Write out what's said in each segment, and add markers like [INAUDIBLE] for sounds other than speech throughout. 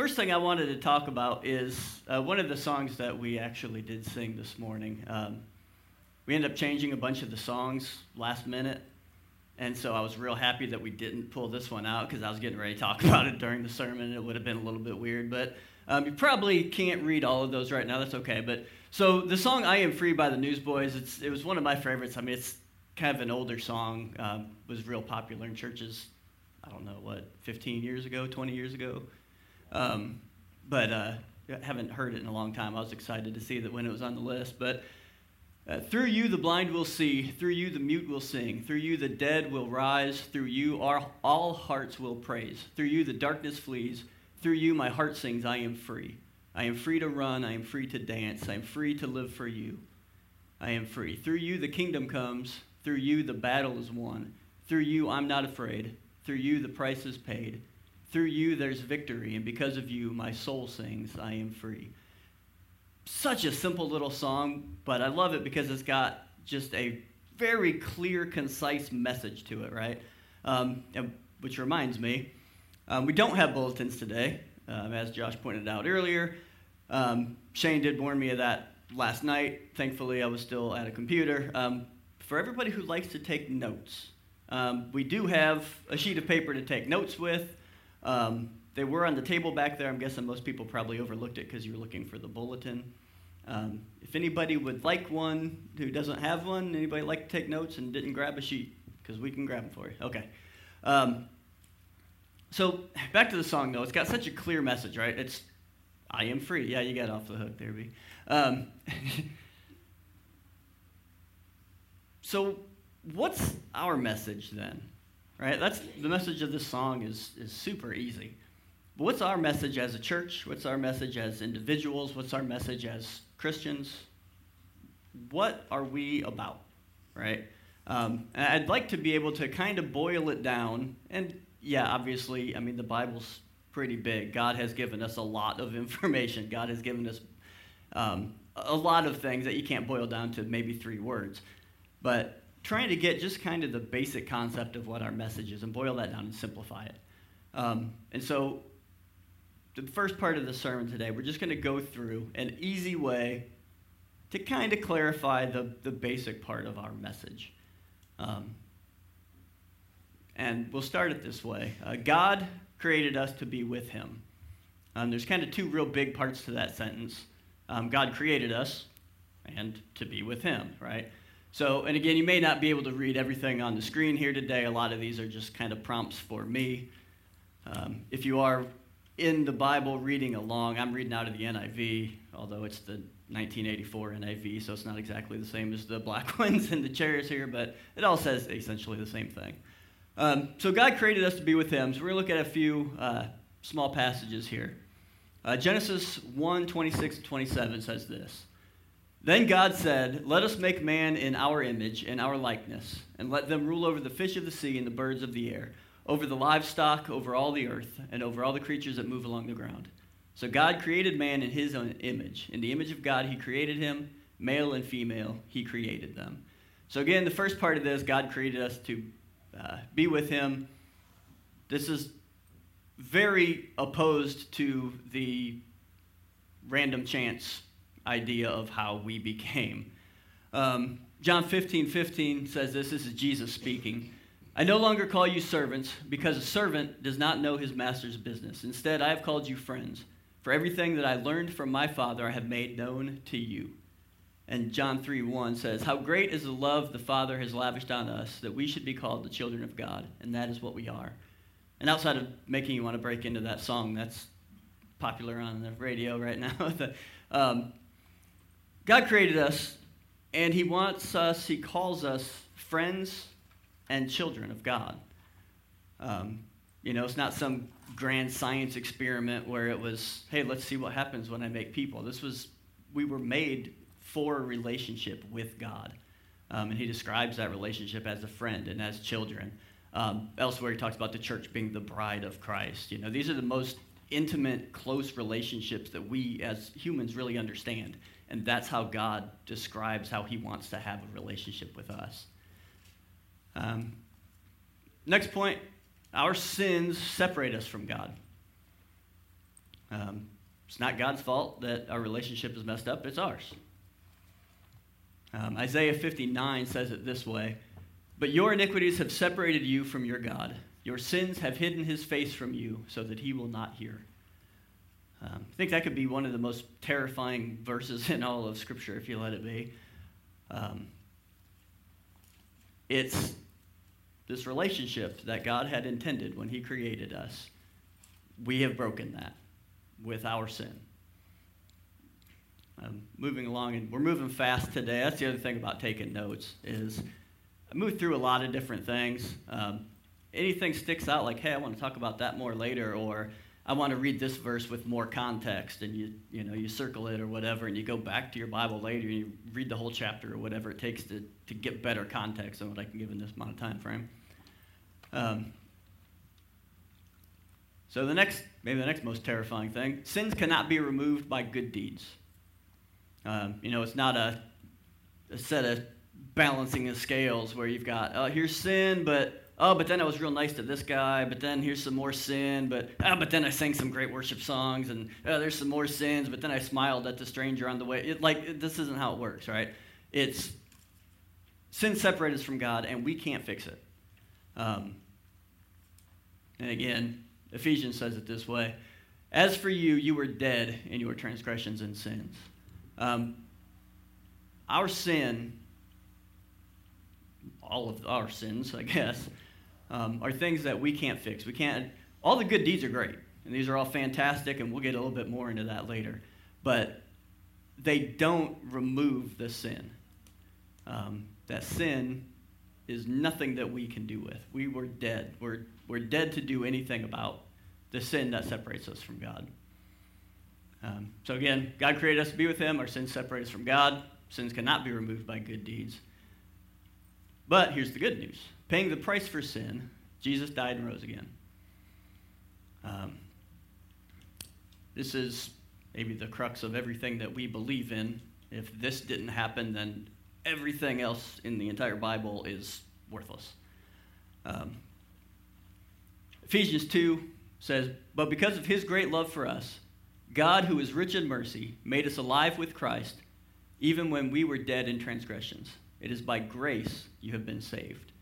first thing I wanted to talk about is uh, one of the songs that we actually did sing this morning. Um, we ended up changing a bunch of the songs last minute, and so I was real happy that we didn't pull this one out because I was getting ready to talk [LAUGHS] about it during the sermon, and it would have been a little bit weird. But um, you probably can't read all of those right now. That's okay. But so the song "I Am Free" by the Newsboys, it was one of my favorites. I mean, it's kind of an older song. Um, was real popular in churches. I don't know what, 15 years ago, 20 years ago. Um, but uh, haven't heard it in a long time. I was excited to see that when it was on the list. But uh, through you the blind will see, through you the mute will sing, through you the dead will rise, through you all, all hearts will praise, through you the darkness flees, through you my heart sings, I am free. I am free to run, I am free to dance, I am free to live for you. I am free. Through you the kingdom comes, through you the battle is won, through you I'm not afraid, through you the price is paid. Through you there's victory, and because of you my soul sings, I am free. Such a simple little song, but I love it because it's got just a very clear, concise message to it, right? Um, which reminds me, um, we don't have bulletins today, um, as Josh pointed out earlier. Um, Shane did warn me of that last night. Thankfully, I was still at a computer. Um, for everybody who likes to take notes, um, we do have a sheet of paper to take notes with. Um, they were on the table back there. I'm guessing most people probably overlooked it because you were looking for the bulletin. Um, if anybody would like one who doesn't have one, anybody like to take notes and didn't grab a sheet? Because we can grab them for you. Okay. Um, so back to the song though. It's got such a clear message, right? It's I am free. Yeah, you got off the hook there, B. Um, [LAUGHS] so what's our message then? Right? That's the message of this song is, is super easy. But what's our message as a church? What's our message as individuals? What's our message as Christians? What are we about? Right? Um, I'd like to be able to kind of boil it down. And yeah, obviously, I mean, the Bible's pretty big. God has given us a lot of information. God has given us um, a lot of things that you can't boil down to maybe three words. But trying to get just kind of the basic concept of what our message is and boil that down and simplify it. Um, and so, the first part of the sermon today, we're just going to go through an easy way to kind of clarify the, the basic part of our message. Um, and we'll start it this way uh, God created us to be with Him. Um, there's kind of two real big parts to that sentence. Um, God created us and to be with Him, right? So, and again, you may not be able to read everything on the screen here today. A lot of these are just kind of prompts for me. Um, if you are in the Bible reading along, I'm reading out of the NIV, although it's the 1984 NIV, so it's not exactly the same as the black [LAUGHS] ones in the chairs here, but it all says essentially the same thing. Um, so God created us to be with Him. So we're going to look at a few uh, small passages here. Uh, Genesis 1 26 and 27 says this. Then God said, Let us make man in our image and our likeness, and let them rule over the fish of the sea and the birds of the air, over the livestock, over all the earth, and over all the creatures that move along the ground. So God created man in his own image. In the image of God, he created him, male and female, he created them. So, again, the first part of this, God created us to uh, be with him. This is very opposed to the random chance idea of how we became. Um, John 15, 15 says this. This is Jesus speaking. I no longer call you servants because a servant does not know his master's business. Instead, I have called you friends. For everything that I learned from my Father, I have made known to you. And John 3 1 says, How great is the love the Father has lavished on us that we should be called the children of God. And that is what we are. And outside of making you want to break into that song that's popular on the radio right now, [LAUGHS] the, um, God created us, and He wants us, He calls us friends and children of God. Um, you know, it's not some grand science experiment where it was, hey, let's see what happens when I make people. This was, we were made for a relationship with God. Um, and he describes that relationship as a friend and as children. Um, elsewhere, he talks about the church being the bride of Christ. You know, these are the most intimate, close relationships that we as humans really understand. And that's how God describes how he wants to have a relationship with us. Um, next point our sins separate us from God. Um, it's not God's fault that our relationship is messed up, it's ours. Um, Isaiah 59 says it this way But your iniquities have separated you from your God. Your sins have hidden his face from you so that he will not hear. Um, I think that could be one of the most terrifying verses in all of Scripture if you let it be. Um, it's this relationship that God had intended when He created us. We have broken that with our sin. Um, moving along, and we're moving fast today. That's the other thing about taking notes is I moved through a lot of different things. Um, anything sticks out, like, hey, I want to talk about that more later, or I want to read this verse with more context, and you you know you circle it or whatever, and you go back to your Bible later and you read the whole chapter or whatever it takes to to get better context than what I can give in this amount of time frame. Um, so the next, maybe the next most terrifying thing: sins cannot be removed by good deeds. Um, you know, it's not a, a set of balancing the scales where you've got, oh, here's sin, but oh, but then I was real nice to this guy, but then here's some more sin, but oh, but then I sang some great worship songs, and oh, there's some more sins, but then I smiled at the stranger on the way. It, like it, this isn't how it works, right? It's sin separates us from God, and we can't fix it. Um, and again, Ephesians says it this way: As for you, you were dead in your transgressions and sins. Um, our sin all of our sins, I guess, um, are things that we can't fix. We can't. All the good deeds are great, and these are all fantastic, and we'll get a little bit more into that later. But they don't remove the sin. Um, that sin is nothing that we can do with. We were dead. We're, we're dead to do anything about the sin that separates us from God. Um, so again, God created us to be with Him. Our sins separate us from God. Sins cannot be removed by good deeds. But here's the good news paying the price for sin, Jesus died and rose again. Um, this is maybe the crux of everything that we believe in. If this didn't happen, then everything else in the entire Bible is worthless. Um, Ephesians 2 says, But because of his great love for us, God, who is rich in mercy, made us alive with Christ, even when we were dead in transgressions. It is by grace you have been saved.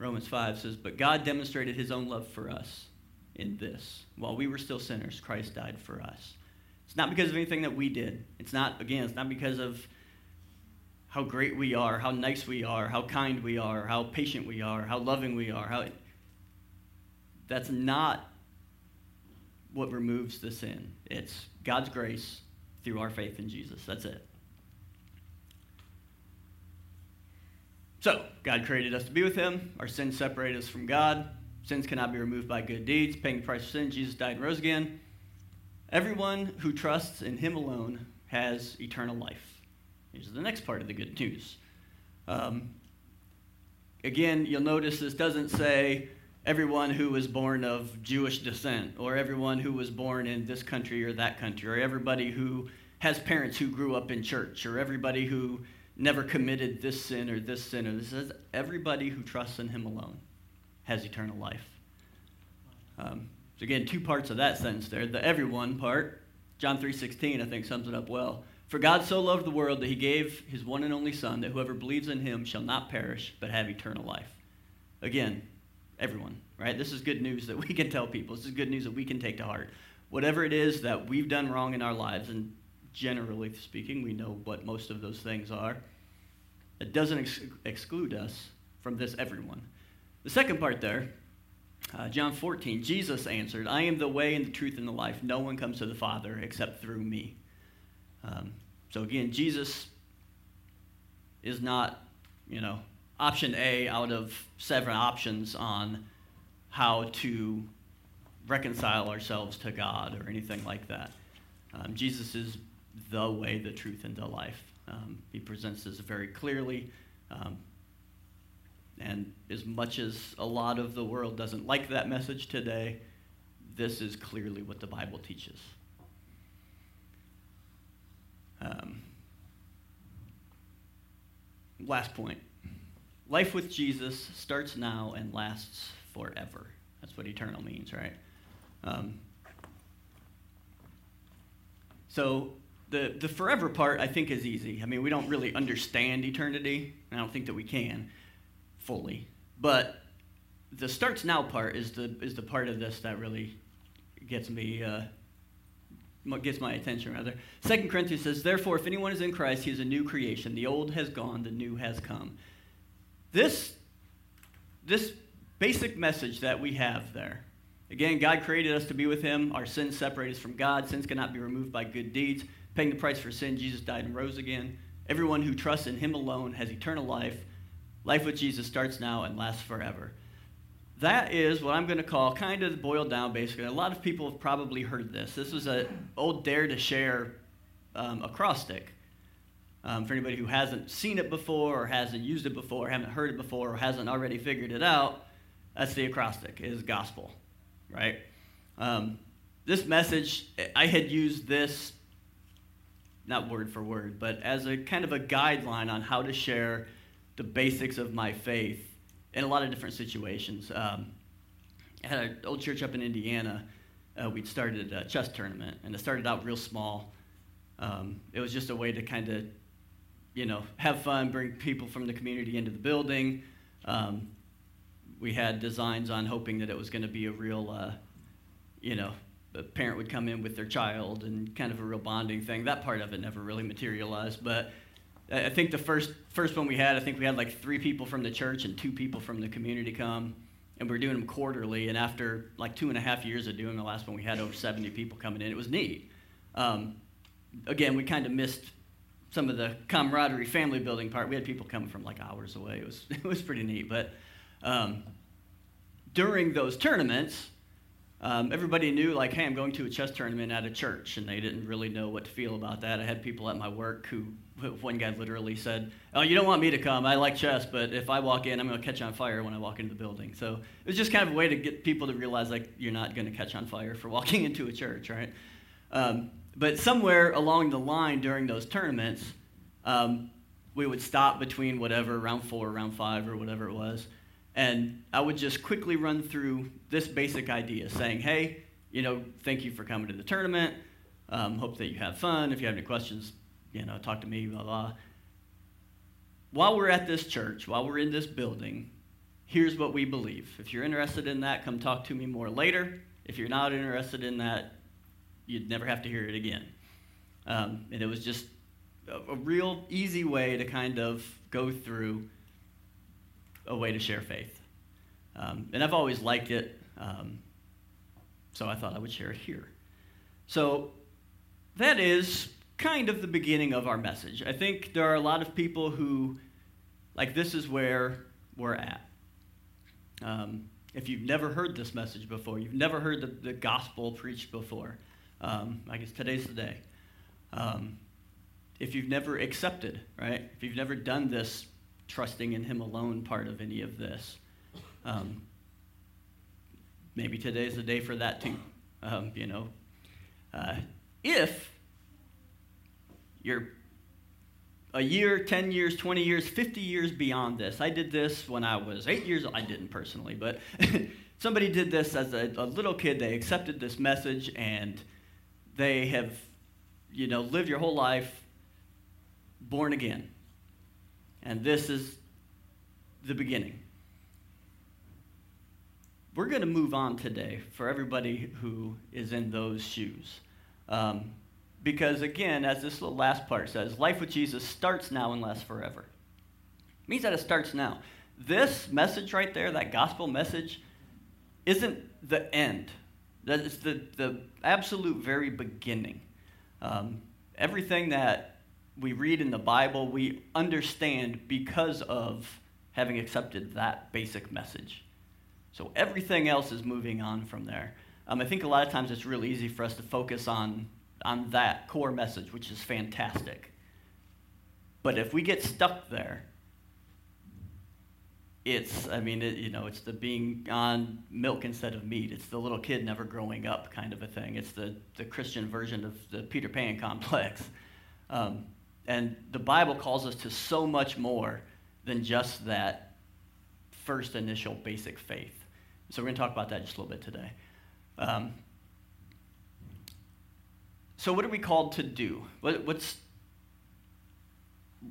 Romans 5 says, But God demonstrated his own love for us in this. While we were still sinners, Christ died for us. It's not because of anything that we did. It's not, again, it's not because of how great we are, how nice we are, how kind we are, how patient we are, how loving we are. How That's not what removes the sin. It's God's grace through our faith in Jesus. That's it. So, God created us to be with Him. Our sins separate us from God. Sins cannot be removed by good deeds. Paying the price for sin, Jesus died and rose again. Everyone who trusts in Him alone has eternal life. Here's the next part of the good news. Um, again, you'll notice this doesn't say everyone who was born of Jewish descent, or everyone who was born in this country or that country, or everybody who has parents who grew up in church, or everybody who never committed this sin or this sin or this everybody who trusts in him alone has eternal life. Um, so again, two parts of that sentence there. The everyone part, John 3.16, I think sums it up well. For God so loved the world that he gave his one and only Son, that whoever believes in him shall not perish, but have eternal life. Again, everyone, right? This is good news that we can tell people. This is good news that we can take to heart. Whatever it is that we've done wrong in our lives, and generally speaking, we know what most of those things are. It doesn't ex- exclude us from this everyone. The second part there, uh, John 14, Jesus answered, I am the way and the truth and the life. No one comes to the Father except through me. Um, so again, Jesus is not, you know, option A out of seven options on how to reconcile ourselves to God or anything like that. Um, Jesus is the way, the truth, and the life. Um, he presents this very clearly. Um, and as much as a lot of the world doesn't like that message today, this is clearly what the Bible teaches. Um, last point life with Jesus starts now and lasts forever. That's what eternal means, right? Um, So the, the forever part, I think, is easy. I mean, we don't really understand eternity. I don't think that we can fully. But the starts now part is the, is the part of this that really gets me, uh, gets my attention, rather. Second Corinthians says, Therefore, if anyone is in Christ, he is a new creation. The old has gone, the new has come. This, this basic message that we have there Again, God created us to be with Him. Our sins separate us from God. Sins cannot be removed by good deeds. Paying the price for sin, Jesus died and rose again. Everyone who trusts in Him alone has eternal life. Life with Jesus starts now and lasts forever. That is what I'm going to call kind of boiled down basically. A lot of people have probably heard this. This was an old dare to share um, acrostic. Um, for anybody who hasn't seen it before or hasn't used it before, or haven't heard it before, or hasn't already figured it out, that's the acrostic, is gospel right? Um, this message, I had used this, not word for word, but as a kind of a guideline on how to share the basics of my faith in a lot of different situations. Um, I had an old church up in Indiana. Uh, we'd started a chess tournament, and it started out real small. Um, it was just a way to kind of, you know, have fun, bring people from the community into the building. Um, we had designs on hoping that it was going to be a real, uh, you know, a parent would come in with their child and kind of a real bonding thing. That part of it never really materialized, but I think the first first one we had, I think we had like three people from the church and two people from the community come, and we were doing them quarterly. And after like two and a half years of doing the last one, we had over 70 people coming in. It was neat. Um, again, we kind of missed some of the camaraderie, family building part. We had people coming from like hours away. It was [LAUGHS] it was pretty neat, but um, during those tournaments, um, everybody knew, like, hey, I'm going to a chess tournament at a church, and they didn't really know what to feel about that. I had people at my work who, one guy literally said, Oh, you don't want me to come. I like chess, but if I walk in, I'm going to catch on fire when I walk into the building. So it was just kind of a way to get people to realize, like, you're not going to catch on fire for [LAUGHS] walking into a church, right? Um, but somewhere along the line during those tournaments, um, we would stop between whatever, round four, round five, or whatever it was and I would just quickly run through this basic idea saying, hey, you know, thank you for coming to the tournament. Um, hope that you have fun. If you have any questions, you know, talk to me, blah, blah. While we're at this church, while we're in this building, here's what we believe. If you're interested in that, come talk to me more later. If you're not interested in that, you'd never have to hear it again. Um, and it was just a, a real easy way to kind of go through a way to share faith. Um, and I've always liked it, um, so I thought I would share it here. So that is kind of the beginning of our message. I think there are a lot of people who, like, this is where we're at. Um, if you've never heard this message before, you've never heard the, the gospel preached before, um, I guess today's the day. Um, if you've never accepted, right? If you've never done this trusting in Him alone part of any of this. Um, maybe today's the day for that too. Um, you know, uh, if you're a year, 10 years, 20 years, 50 years beyond this. I did this when I was eight years old. I didn't personally, but [LAUGHS] somebody did this as a, a, little kid. They accepted this message and they have, you know, lived your whole life born again. And this is the beginning. We're going to move on today for everybody who is in those shoes. Um, because, again, as this little last part says, life with Jesus starts now and lasts forever. It means that it starts now. This message right there, that gospel message, isn't the end. That is the, the absolute very beginning. Um, everything that we read in the Bible, we understand because of having accepted that basic message. So everything else is moving on from there. Um, I think a lot of times it's real easy for us to focus on, on that core message, which is fantastic. But if we get stuck there, it's, I mean, it, you know, it's the being on milk instead of meat. It's the little kid never growing up kind of a thing. It's the, the Christian version of the Peter Pan complex. [LAUGHS] Um, and the Bible calls us to so much more than just that first initial basic faith. So we're going to talk about that just a little bit today. Um, so, what are we called to do? What, what's,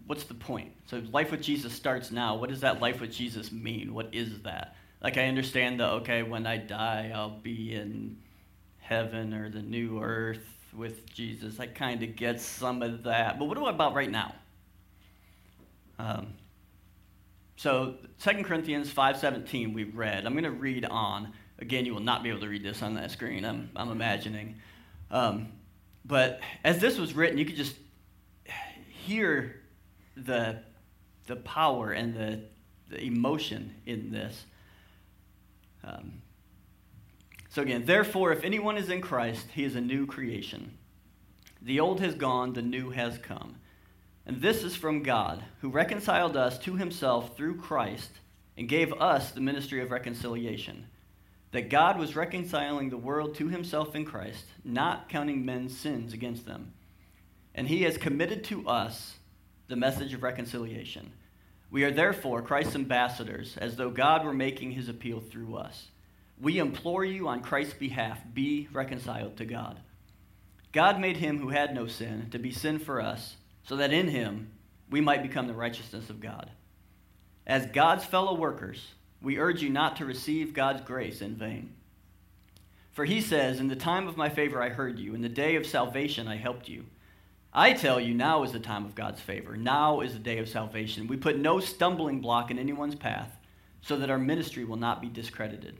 what's the point? So, life with Jesus starts now. What does that life with Jesus mean? What is that? Like, I understand that, okay, when I die, I'll be in heaven or the new earth with Jesus. I kind of get some of that. But what about right now? Um, so 2 Corinthians 5.17 we've read. I'm going to read on. Again, you will not be able to read this on that screen, I'm, I'm imagining. Um, but as this was written, you could just hear the, the power and the, the emotion in this. Um, so again, therefore, if anyone is in Christ, he is a new creation. The old has gone, the new has come. And this is from God, who reconciled us to himself through Christ and gave us the ministry of reconciliation. That God was reconciling the world to himself in Christ, not counting men's sins against them. And he has committed to us the message of reconciliation. We are therefore Christ's ambassadors, as though God were making his appeal through us. We implore you on Christ's behalf, be reconciled to God. God made him who had no sin to be sin for us so that in him we might become the righteousness of God. As God's fellow workers, we urge you not to receive God's grace in vain. For he says, In the time of my favor I heard you, in the day of salvation I helped you. I tell you, now is the time of God's favor. Now is the day of salvation. We put no stumbling block in anyone's path, so that our ministry will not be discredited.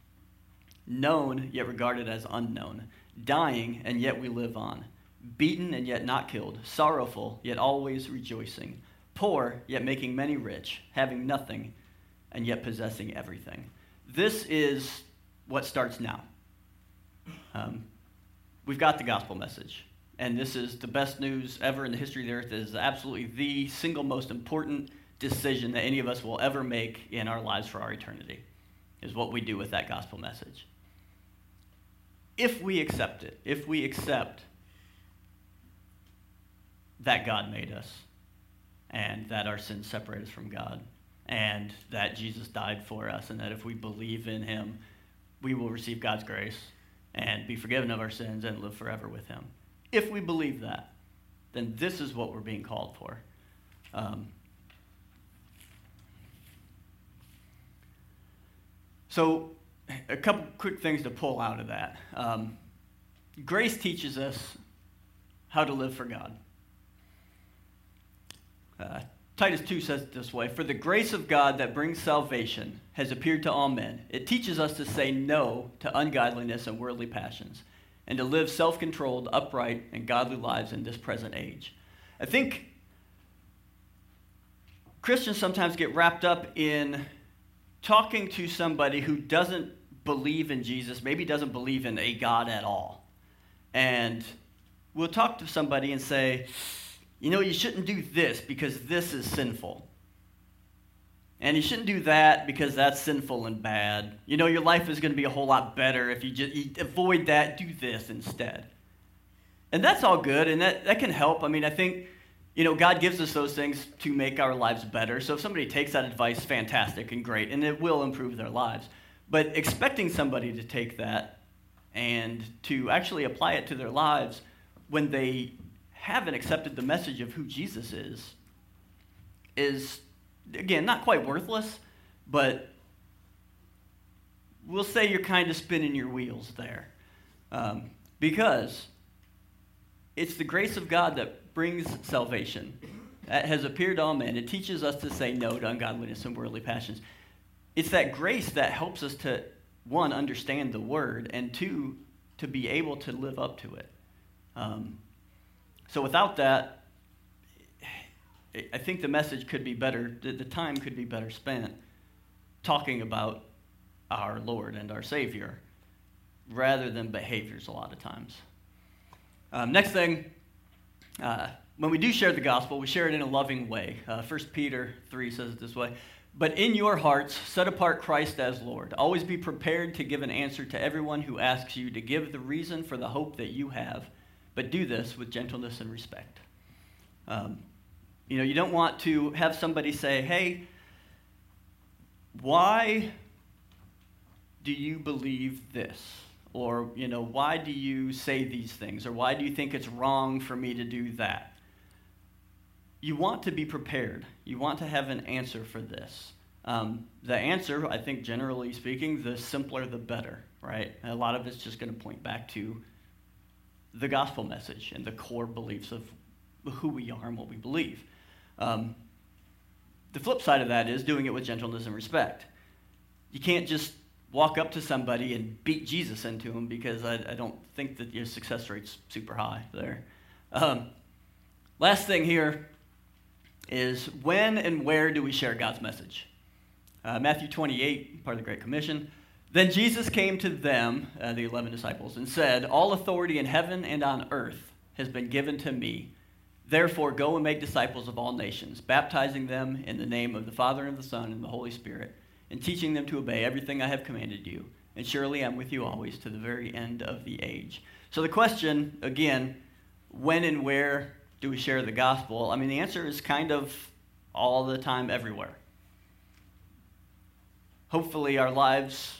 known, yet regarded as unknown, dying, and yet we live on beaten and yet not killed, sorrowful yet always rejoicing, poor yet making many rich, having nothing and yet possessing everything. This is what starts now. Um, we've got the gospel message, and this is the best news ever in the history of the earth. It is absolutely the single most important decision that any of us will ever make in our lives for our eternity, is what we do with that gospel message. If we accept it, if we accept that God made us and that our sins separate us from God and that Jesus died for us and that if we believe in him, we will receive God's grace and be forgiven of our sins and live forever with him. If we believe that, then this is what we're being called for. Um, so, a couple quick things to pull out of that. Um, grace teaches us how to live for God. Uh, Titus 2 says it this way For the grace of God that brings salvation has appeared to all men. It teaches us to say no to ungodliness and worldly passions, and to live self controlled, upright, and godly lives in this present age. I think Christians sometimes get wrapped up in talking to somebody who doesn't believe in Jesus, maybe doesn't believe in a God at all. And we'll talk to somebody and say, you know, you shouldn't do this because this is sinful. And you shouldn't do that because that's sinful and bad. You know, your life is going to be a whole lot better if you just you avoid that, do this instead. And that's all good, and that, that can help. I mean, I think, you know, God gives us those things to make our lives better. So if somebody takes that advice, fantastic and great, and it will improve their lives. But expecting somebody to take that and to actually apply it to their lives when they haven't accepted the message of who Jesus is is, again, not quite worthless, but we'll say you're kind of spinning your wheels there. Um, because it's the grace of God that brings salvation, that has appeared to all men. It teaches us to say no to ungodliness and worldly passions. It's that grace that helps us to, one, understand the word, and two, to be able to live up to it. Um, so without that, I think the message could be better, the time could be better spent talking about our Lord and our Savior rather than behaviors a lot of times. Um, next thing, uh, when we do share the gospel, we share it in a loving way. Uh, 1 Peter 3 says it this way But in your hearts, set apart Christ as Lord. Always be prepared to give an answer to everyone who asks you to give the reason for the hope that you have, but do this with gentleness and respect. Um, you know, you don't want to have somebody say, hey, why do you believe this? Or, you know, why do you say these things? Or why do you think it's wrong for me to do that? You want to be prepared. You want to have an answer for this. Um, the answer, I think, generally speaking, the simpler the better, right? A lot of it's just going to point back to the gospel message and the core beliefs of who we are and what we believe. Um, the flip side of that is doing it with gentleness and respect. You can't just walk up to somebody and beat Jesus into them because I, I don't think that your success rate's super high there. Um, last thing here is when and where do we share God's message? Uh, Matthew 28, part of the Great Commission. Then Jesus came to them, uh, the 11 disciples, and said, All authority in heaven and on earth has been given to me. Therefore, go and make disciples of all nations, baptizing them in the name of the Father and the Son and the Holy Spirit, and teaching them to obey everything I have commanded you. And surely I'm with you always to the very end of the age. So, the question, again, when and where do we share the gospel? I mean, the answer is kind of all the time, everywhere. Hopefully, our lives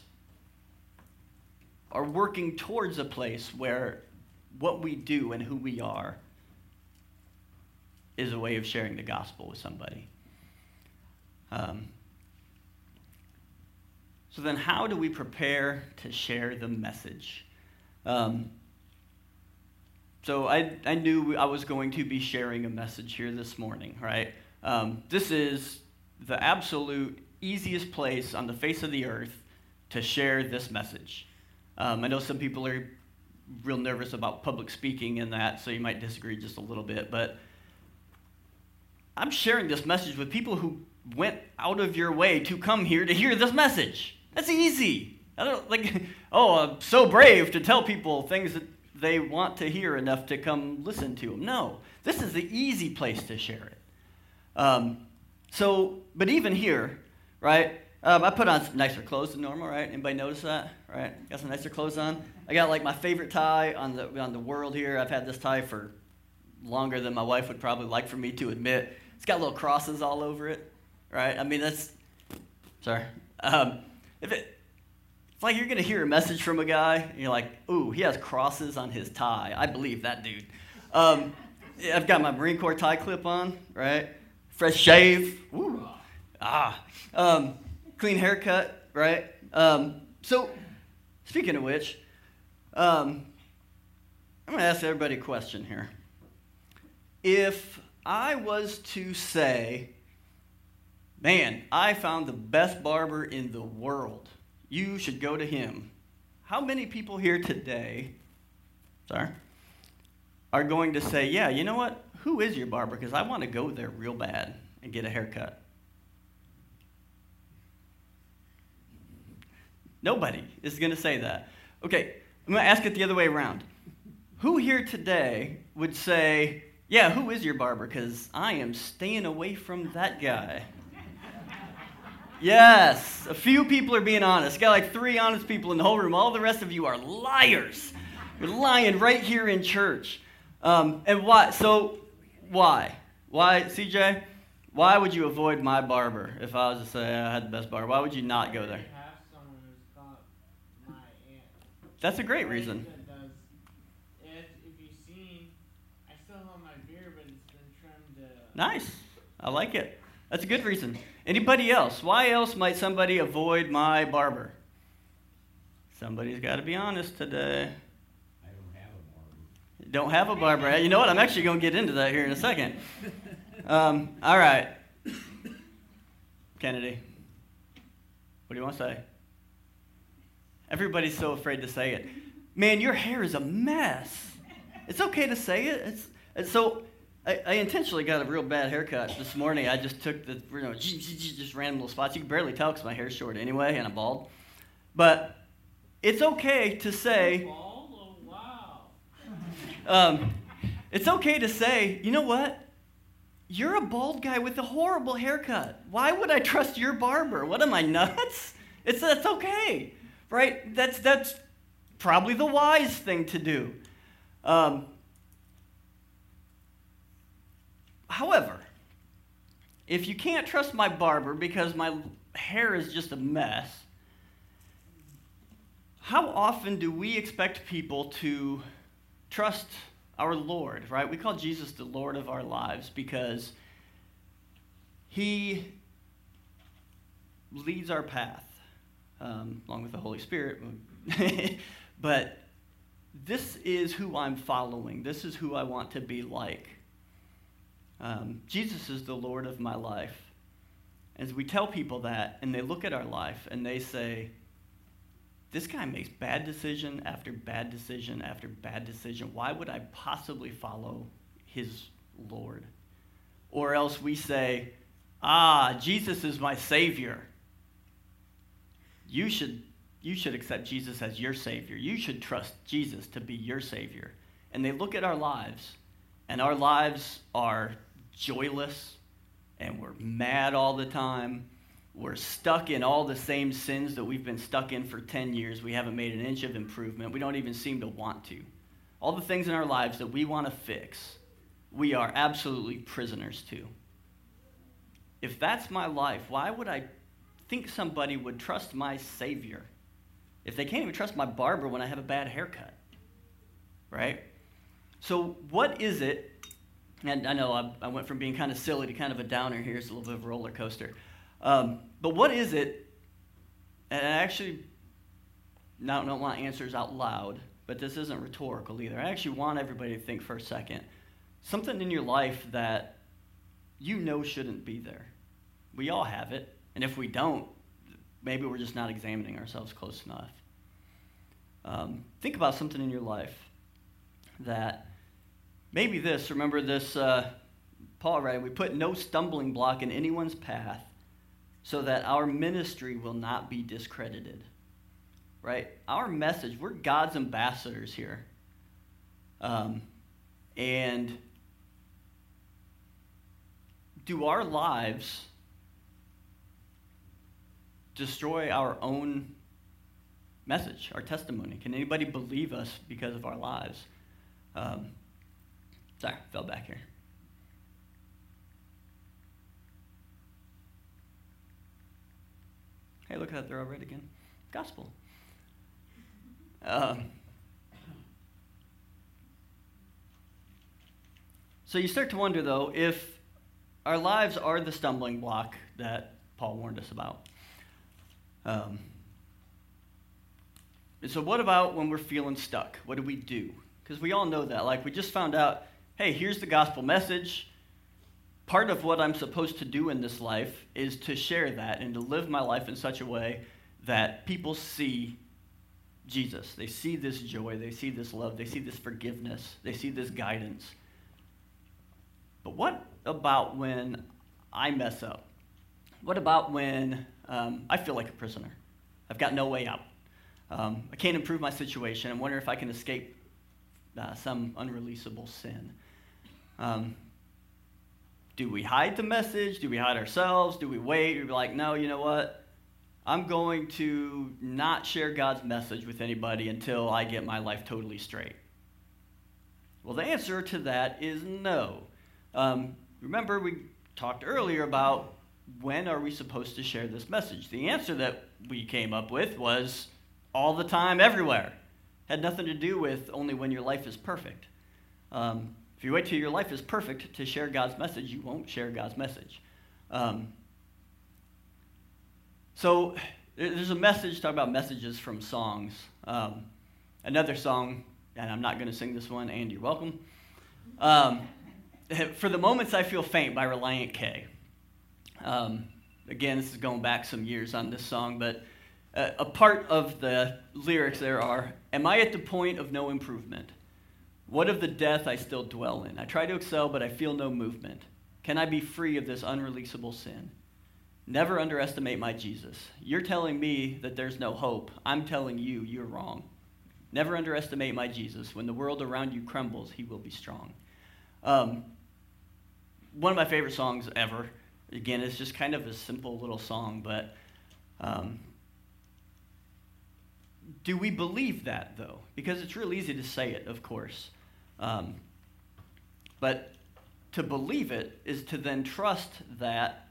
are working towards a place where what we do and who we are is a way of sharing the gospel with somebody. Um, so then, how do we prepare to share the message? Um, so I, I knew I was going to be sharing a message here this morning, right? Um, this is the absolute easiest place on the face of the earth to share this message. Um, I know some people are real nervous about public speaking and that, so you might disagree just a little bit, but I'm sharing this message with people who went out of your way to come here to hear this message. That's easy. I don't like, [LAUGHS] oh, I'm so brave to tell people things that they want to hear enough to come listen to them. No, this is the easy place to share it. Um, so, but even here, right? Um, I put on nicer clothes than normal, right? Anybody notice that? Right? Got some nicer clothes on. I got like my favorite tie on the on the world here. I've had this tie for longer than my wife would probably like for me to admit. It's got little crosses all over it, right? I mean, that's sorry. Um, if it, it's like you're gonna hear a message from a guy, and you're like, "Ooh, he has crosses on his tie." I believe that dude. Um, I've got my Marine Corps tie clip on, right? Fresh shave. Ah. Um, clean haircut, right? Um, so, speaking of which, um, I'm gonna ask everybody a question here. If I was to say, man, I found the best barber in the world, you should go to him. How many people here today, sorry, are going to say, yeah, you know what? Who is your barber? Because I want to go there real bad and get a haircut. Nobody is going to say that. Okay, I'm going to ask it the other way around. Who here today would say, yeah, who is your barber? Because I am staying away from that guy. Yes, a few people are being honest. Got like three honest people in the whole room. All the rest of you are liars. You're lying right here in church. Um, and why? So, why? Why, CJ? Why would you avoid my barber if I was to say I had the best barber? Why would you not go there? That's a great reason. Nice. I like it. That's a good reason. Anybody else? Why else might somebody avoid my barber? Somebody's got to be honest today. I don't have a barber. Don't have a barber. You know what? I'm actually going to get into that here in a second. [LAUGHS] Um, all right. Kennedy, what do you want to say? Everybody's so afraid to say it. Man, your hair is a mess. It's okay to say it. It's, it's so I, I, intentionally got a real bad haircut this morning. I just took the, you know, just random little spots. You can barely tell because my hair's short anyway and I'm bald. But it's okay to say. Oh, wow. um, it's okay to say, you know what? You're a bald guy with a horrible haircut. Why would I trust your barber? What am I nuts? It's that's okay, right? That's that's probably the wise thing to do. Um, however, if you can't trust my barber because my hair is just a mess, how often do we expect people to trust our Lord, right? We call Jesus the Lord of our lives because he leads our path um, along with the Holy Spirit. [LAUGHS] but this is who I'm following, this is who I want to be like. Um, Jesus is the Lord of my life. As we tell people that, and they look at our life and they say, this guy makes bad decision after bad decision after bad decision. Why would I possibly follow his Lord? Or else we say, ah, Jesus is my Savior. You should, you should accept Jesus as your Savior. You should trust Jesus to be your Savior. And they look at our lives, and our lives are joyless, and we're mad all the time, we're stuck in all the same sins that we've been stuck in for 10 years. We haven't made an inch of improvement. We don't even seem to want to. All the things in our lives that we want to fix, we are absolutely prisoners to. If that's my life, why would I think somebody would trust my Savior if they can't even trust my barber when I have a bad haircut? Right? So, what is it? And I know I, I went from being kind of silly to kind of a downer here. It's a little bit of a roller coaster. Um, but what is it? And I actually not, don't want answers out loud, but this isn't rhetorical either. I actually want everybody to think for a second. Something in your life that you know shouldn't be there. We all have it. And if we don't, maybe we're just not examining ourselves close enough. Um, think about something in your life that maybe this, remember this, uh, Paul, right? We put no stumbling block in anyone's path so that our ministry will not be discredited. Right? Our message, we're God's ambassadors here. Um, and do our lives destroy our own message, our testimony? Can anybody believe us because of our lives? Um, sorry, fell back here. Hey, look at that, they're all right again. Gospel. Um, so you start to wonder, though, if our lives are the stumbling block that Paul warned us about. Um, and so, what about when we're feeling stuck? What do we do? Because we all know that. Like, we just found out hey, here's the gospel message part of what I'm supposed to do in this life is to share that and to live my life in such a way that people see Jesus. They see this joy, they see this love, they see this forgiveness, they see this guidance. But what about when I mess up? What about when um, I feel like a prisoner? I've got no way out. Um, I can't improve my situation. I'm wondering if I can escape uh, some unreleasable sin. Um, do we hide the message? Do we hide ourselves? Do we wait? Or be like, no, you know what? I'm going to not share God's message with anybody until I get my life totally straight. Well, the answer to that is no. Um, remember, we talked earlier about when are we supposed to share this message? The answer that we came up with was all the time, everywhere. Had nothing to do with only when your life is perfect. Um, if you wait till your life is perfect to share God's message, you won't share God's message. Um, so there's a message, talk about messages from songs. Um, another song, and I'm not going to sing this one, and you're welcome. Um, [LAUGHS] For the Moments I Feel Faint by Relient K. Um, again, this is going back some years on this song, but a part of the lyrics there are Am I at the point of no improvement? What of the death I still dwell in? I try to excel, but I feel no movement. Can I be free of this unreleasable sin? Never underestimate my Jesus. You're telling me that there's no hope. I'm telling you, you're wrong. Never underestimate my Jesus. When the world around you crumbles, he will be strong. Um, one of my favorite songs ever. Again, it's just kind of a simple little song, but um, do we believe that, though? Because it's real easy to say it, of course. Um, but to believe it is to then trust that,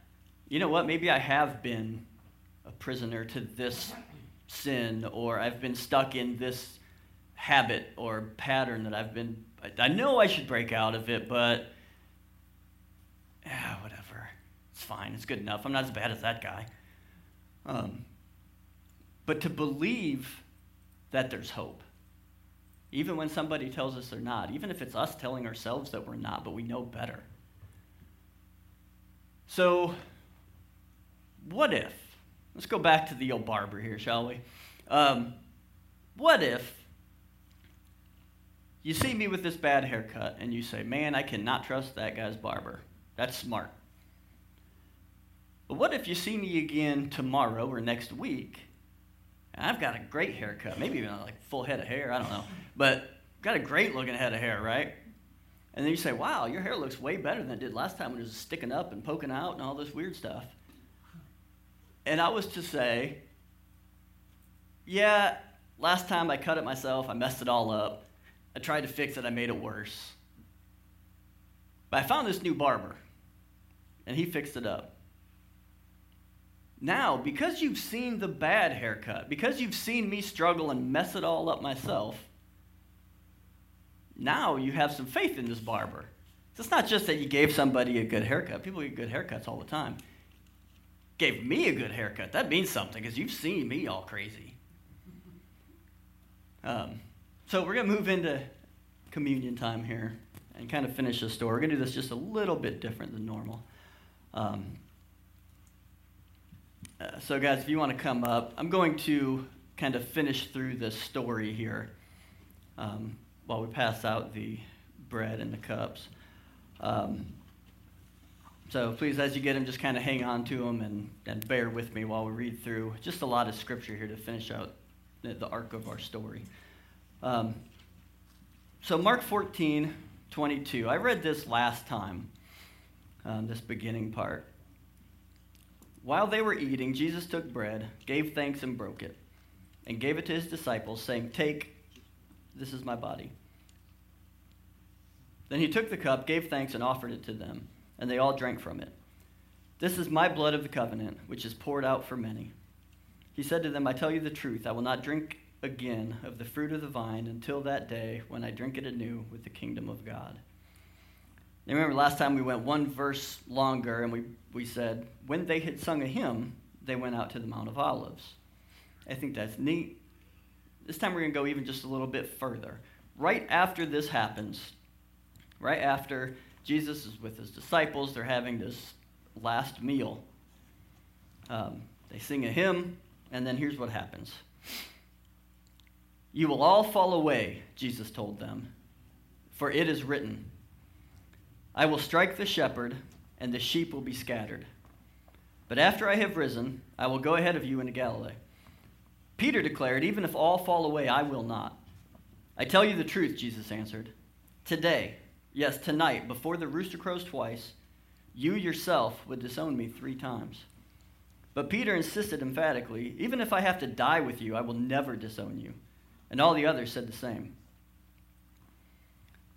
you know what, maybe I have been a prisoner to this sin, or I've been stuck in this habit or pattern that I've been. I know I should break out of it, but yeah, whatever. It's fine. It's good enough. I'm not as bad as that guy. Um, but to believe that there's hope, even when somebody tells us they're not, even if it's us telling ourselves that we're not, but we know better. So, what if? Let's go back to the old barber here, shall we? Um, what if you see me with this bad haircut and you say, man, I cannot trust that guy's barber? That's smart. But what if you see me again tomorrow or next week? I've got a great haircut, maybe even like full head of hair, I don't know. But got a great looking head of hair, right? And then you say, wow, your hair looks way better than it did last time when it was sticking up and poking out and all this weird stuff. And I was to say, yeah, last time I cut it myself, I messed it all up. I tried to fix it, I made it worse. But I found this new barber, and he fixed it up. Now, because you've seen the bad haircut, because you've seen me struggle and mess it all up myself, now you have some faith in this barber. So it's not just that you gave somebody a good haircut. People get good haircuts all the time. Gave me a good haircut. That means something because you've seen me all crazy. Um, so we're going to move into communion time here and kind of finish the story. We're going to do this just a little bit different than normal. Um, uh, so, guys, if you want to come up, I'm going to kind of finish through this story here um, while we pass out the bread and the cups. Um, so, please, as you get them, just kind of hang on to them and, and bear with me while we read through just a lot of scripture here to finish out the, the arc of our story. Um, so, Mark 14, 22. I read this last time, um, this beginning part. While they were eating, Jesus took bread, gave thanks, and broke it, and gave it to his disciples, saying, Take, this is my body. Then he took the cup, gave thanks, and offered it to them, and they all drank from it. This is my blood of the covenant, which is poured out for many. He said to them, I tell you the truth, I will not drink again of the fruit of the vine until that day when I drink it anew with the kingdom of God. Remember last time we went one verse longer and we, we said, when they had sung a hymn, they went out to the Mount of Olives. I think that's neat. This time we're going to go even just a little bit further. Right after this happens, right after Jesus is with his disciples, they're having this last meal. Um, they sing a hymn, and then here's what happens. You will all fall away, Jesus told them, for it is written, I will strike the shepherd, and the sheep will be scattered. But after I have risen, I will go ahead of you into Galilee. Peter declared, Even if all fall away, I will not. I tell you the truth, Jesus answered. Today, yes, tonight, before the rooster crows twice, you yourself would disown me three times. But Peter insisted emphatically, Even if I have to die with you, I will never disown you. And all the others said the same.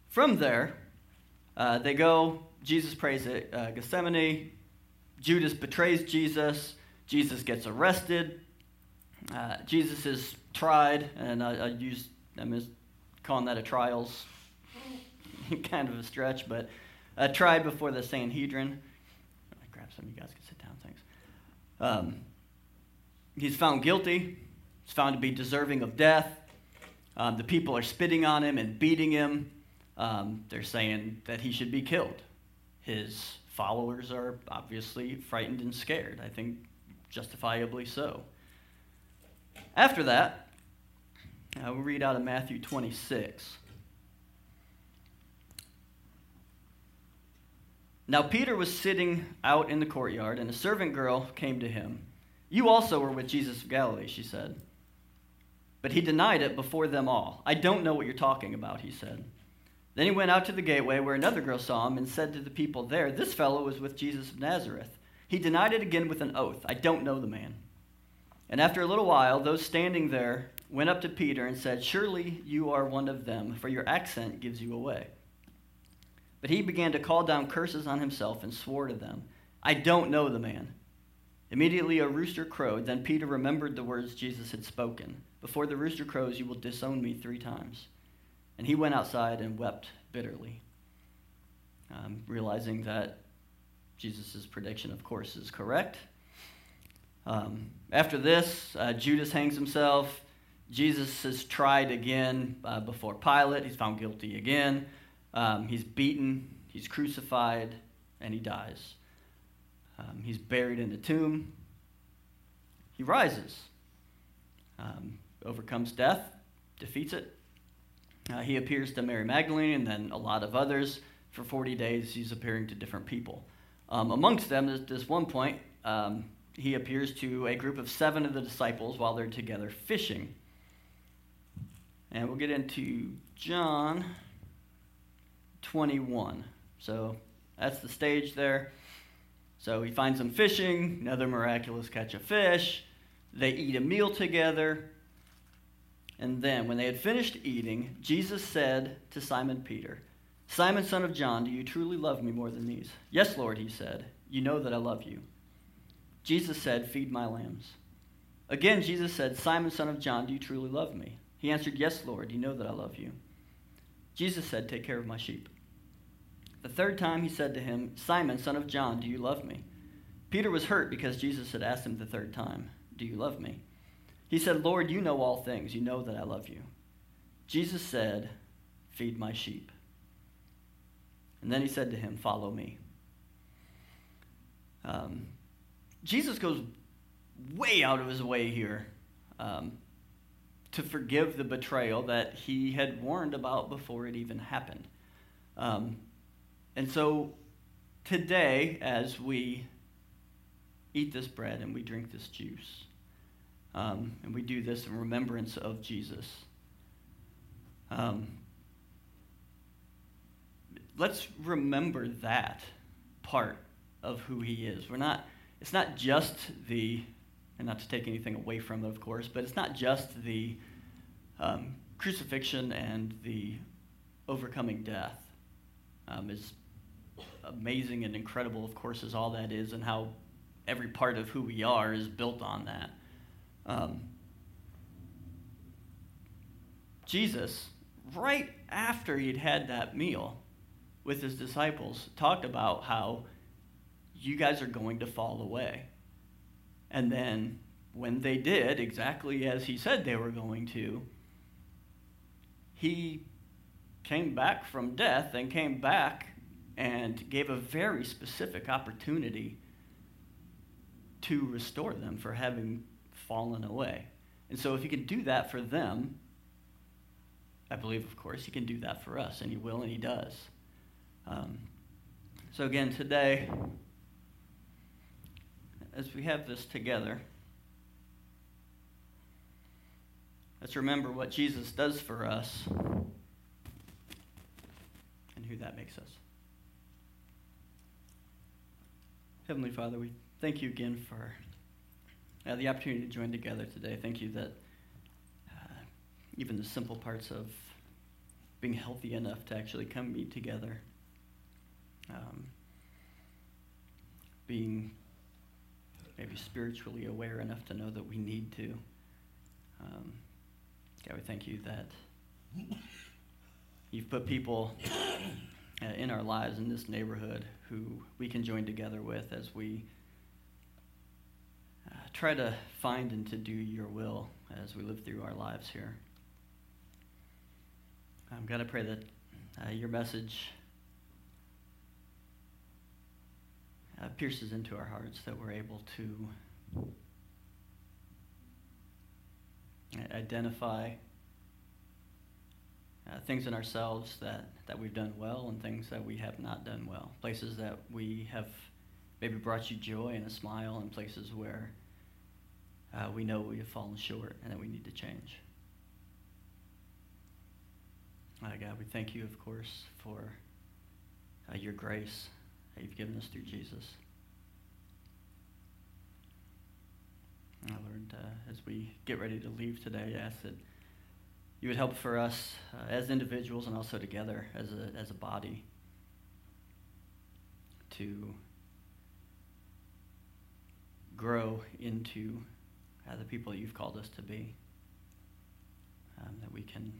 From there, uh, they go, Jesus prays at uh, Gethsemane. Judas betrays Jesus. Jesus gets arrested. Uh, Jesus is tried, and I, I use, I'm calling that a trials, [LAUGHS] kind of a stretch, but uh, tried before the Sanhedrin. I grab some, you guys can sit down, thanks. Um, he's found guilty. He's found to be deserving of death. Um, the people are spitting on him and beating him. Um, they're saying that he should be killed. His followers are obviously frightened and scared. I think justifiably so. After that, uh, we'll read out of Matthew 26. Now, Peter was sitting out in the courtyard, and a servant girl came to him. You also were with Jesus of Galilee, she said. But he denied it before them all. I don't know what you're talking about, he said. Then he went out to the gateway where another girl saw him and said to the people there, This fellow was with Jesus of Nazareth. He denied it again with an oath I don't know the man. And after a little while, those standing there went up to Peter and said, Surely you are one of them, for your accent gives you away. But he began to call down curses on himself and swore to them, I don't know the man. Immediately a rooster crowed. Then Peter remembered the words Jesus had spoken Before the rooster crows, you will disown me three times. And he went outside and wept bitterly, um, realizing that Jesus' prediction, of course, is correct. Um, after this, uh, Judas hangs himself. Jesus is tried again uh, before Pilate. He's found guilty again. Um, he's beaten, he's crucified, and he dies. Um, he's buried in the tomb. He rises, um, overcomes death, defeats it. Uh, he appears to Mary Magdalene and then a lot of others. For 40 days, he's appearing to different people. Um, amongst them, at this one point, um, he appears to a group of seven of the disciples while they're together fishing. And we'll get into John 21. So that's the stage there. So he finds them fishing, another miraculous catch of fish. They eat a meal together. And then, when they had finished eating, Jesus said to Simon Peter, Simon, son of John, do you truly love me more than these? Yes, Lord, he said. You know that I love you. Jesus said, Feed my lambs. Again, Jesus said, Simon, son of John, do you truly love me? He answered, Yes, Lord, you know that I love you. Jesus said, Take care of my sheep. The third time he said to him, Simon, son of John, do you love me? Peter was hurt because Jesus had asked him the third time, Do you love me? He said, Lord, you know all things. You know that I love you. Jesus said, Feed my sheep. And then he said to him, Follow me. Um, Jesus goes way out of his way here um, to forgive the betrayal that he had warned about before it even happened. Um, and so today, as we eat this bread and we drink this juice, um, and we do this in remembrance of Jesus, um, let's remember that part of who he is. We're not, it's not just the, and not to take anything away from it, of course, but it's not just the um, crucifixion and the overcoming death. Um, is amazing and incredible, of course, is all that is, and how every part of who we are is built on that. Um, Jesus, right after he'd had that meal with his disciples, talked about how you guys are going to fall away. And then when they did, exactly as he said they were going to, he came back from death and came back and gave a very specific opportunity to restore them for having fallen away. And so, if he can do that for them, I believe, of course, he can do that for us, and he will, and he does. Um, so, again, today, as we have this together, let's remember what Jesus does for us and who that makes us. Heavenly Father, we thank you again for uh, the opportunity to join together today. Thank you that uh, even the simple parts of being healthy enough to actually come meet together, um, being maybe spiritually aware enough to know that we need to. Um, God, we thank you that you've put people uh, in our lives in this neighborhood who we can join together with as we uh, try to find and to do your will as we live through our lives here. I'm going to pray that uh, your message uh, pierces into our hearts, that we're able to identify uh, things in ourselves that, that we've done well and things that we have not done well. Places that we have maybe brought you joy and a smile, and places where uh, we know we have fallen short and that we need to change. Uh, God, we thank you, of course, for uh, your grace that you've given us through Jesus. Uh, Lord, uh, as we get ready to leave today, I ask that you would help for us uh, as individuals and also together as a, as a body to grow into uh, the people that you've called us to be. Um, that we can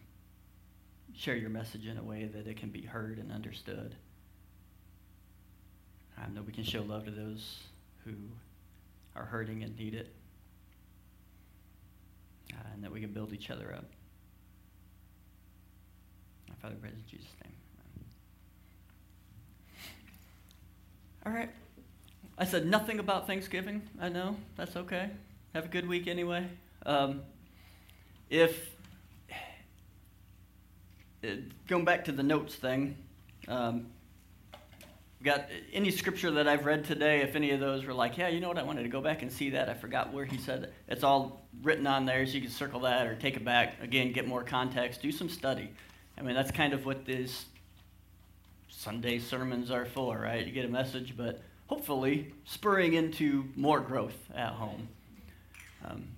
share your message in a way that it can be heard and understood. Um, that we can show love to those who are hurting and need it. Uh, and that we can build each other up. Our Father, praise in Jesus' name. All right. I said nothing about Thanksgiving. I know. That's okay. Have a good week anyway. Um, if uh, going back to the notes thing, um, got any scripture that I've read today, if any of those were like, yeah, you know what, I wanted to go back and see that. I forgot where he said it. It's all written on there, so you can circle that or take it back. Again, get more context, do some study. I mean, that's kind of what these Sunday sermons are for, right? You get a message, but hopefully spurring into more growth at home. Um,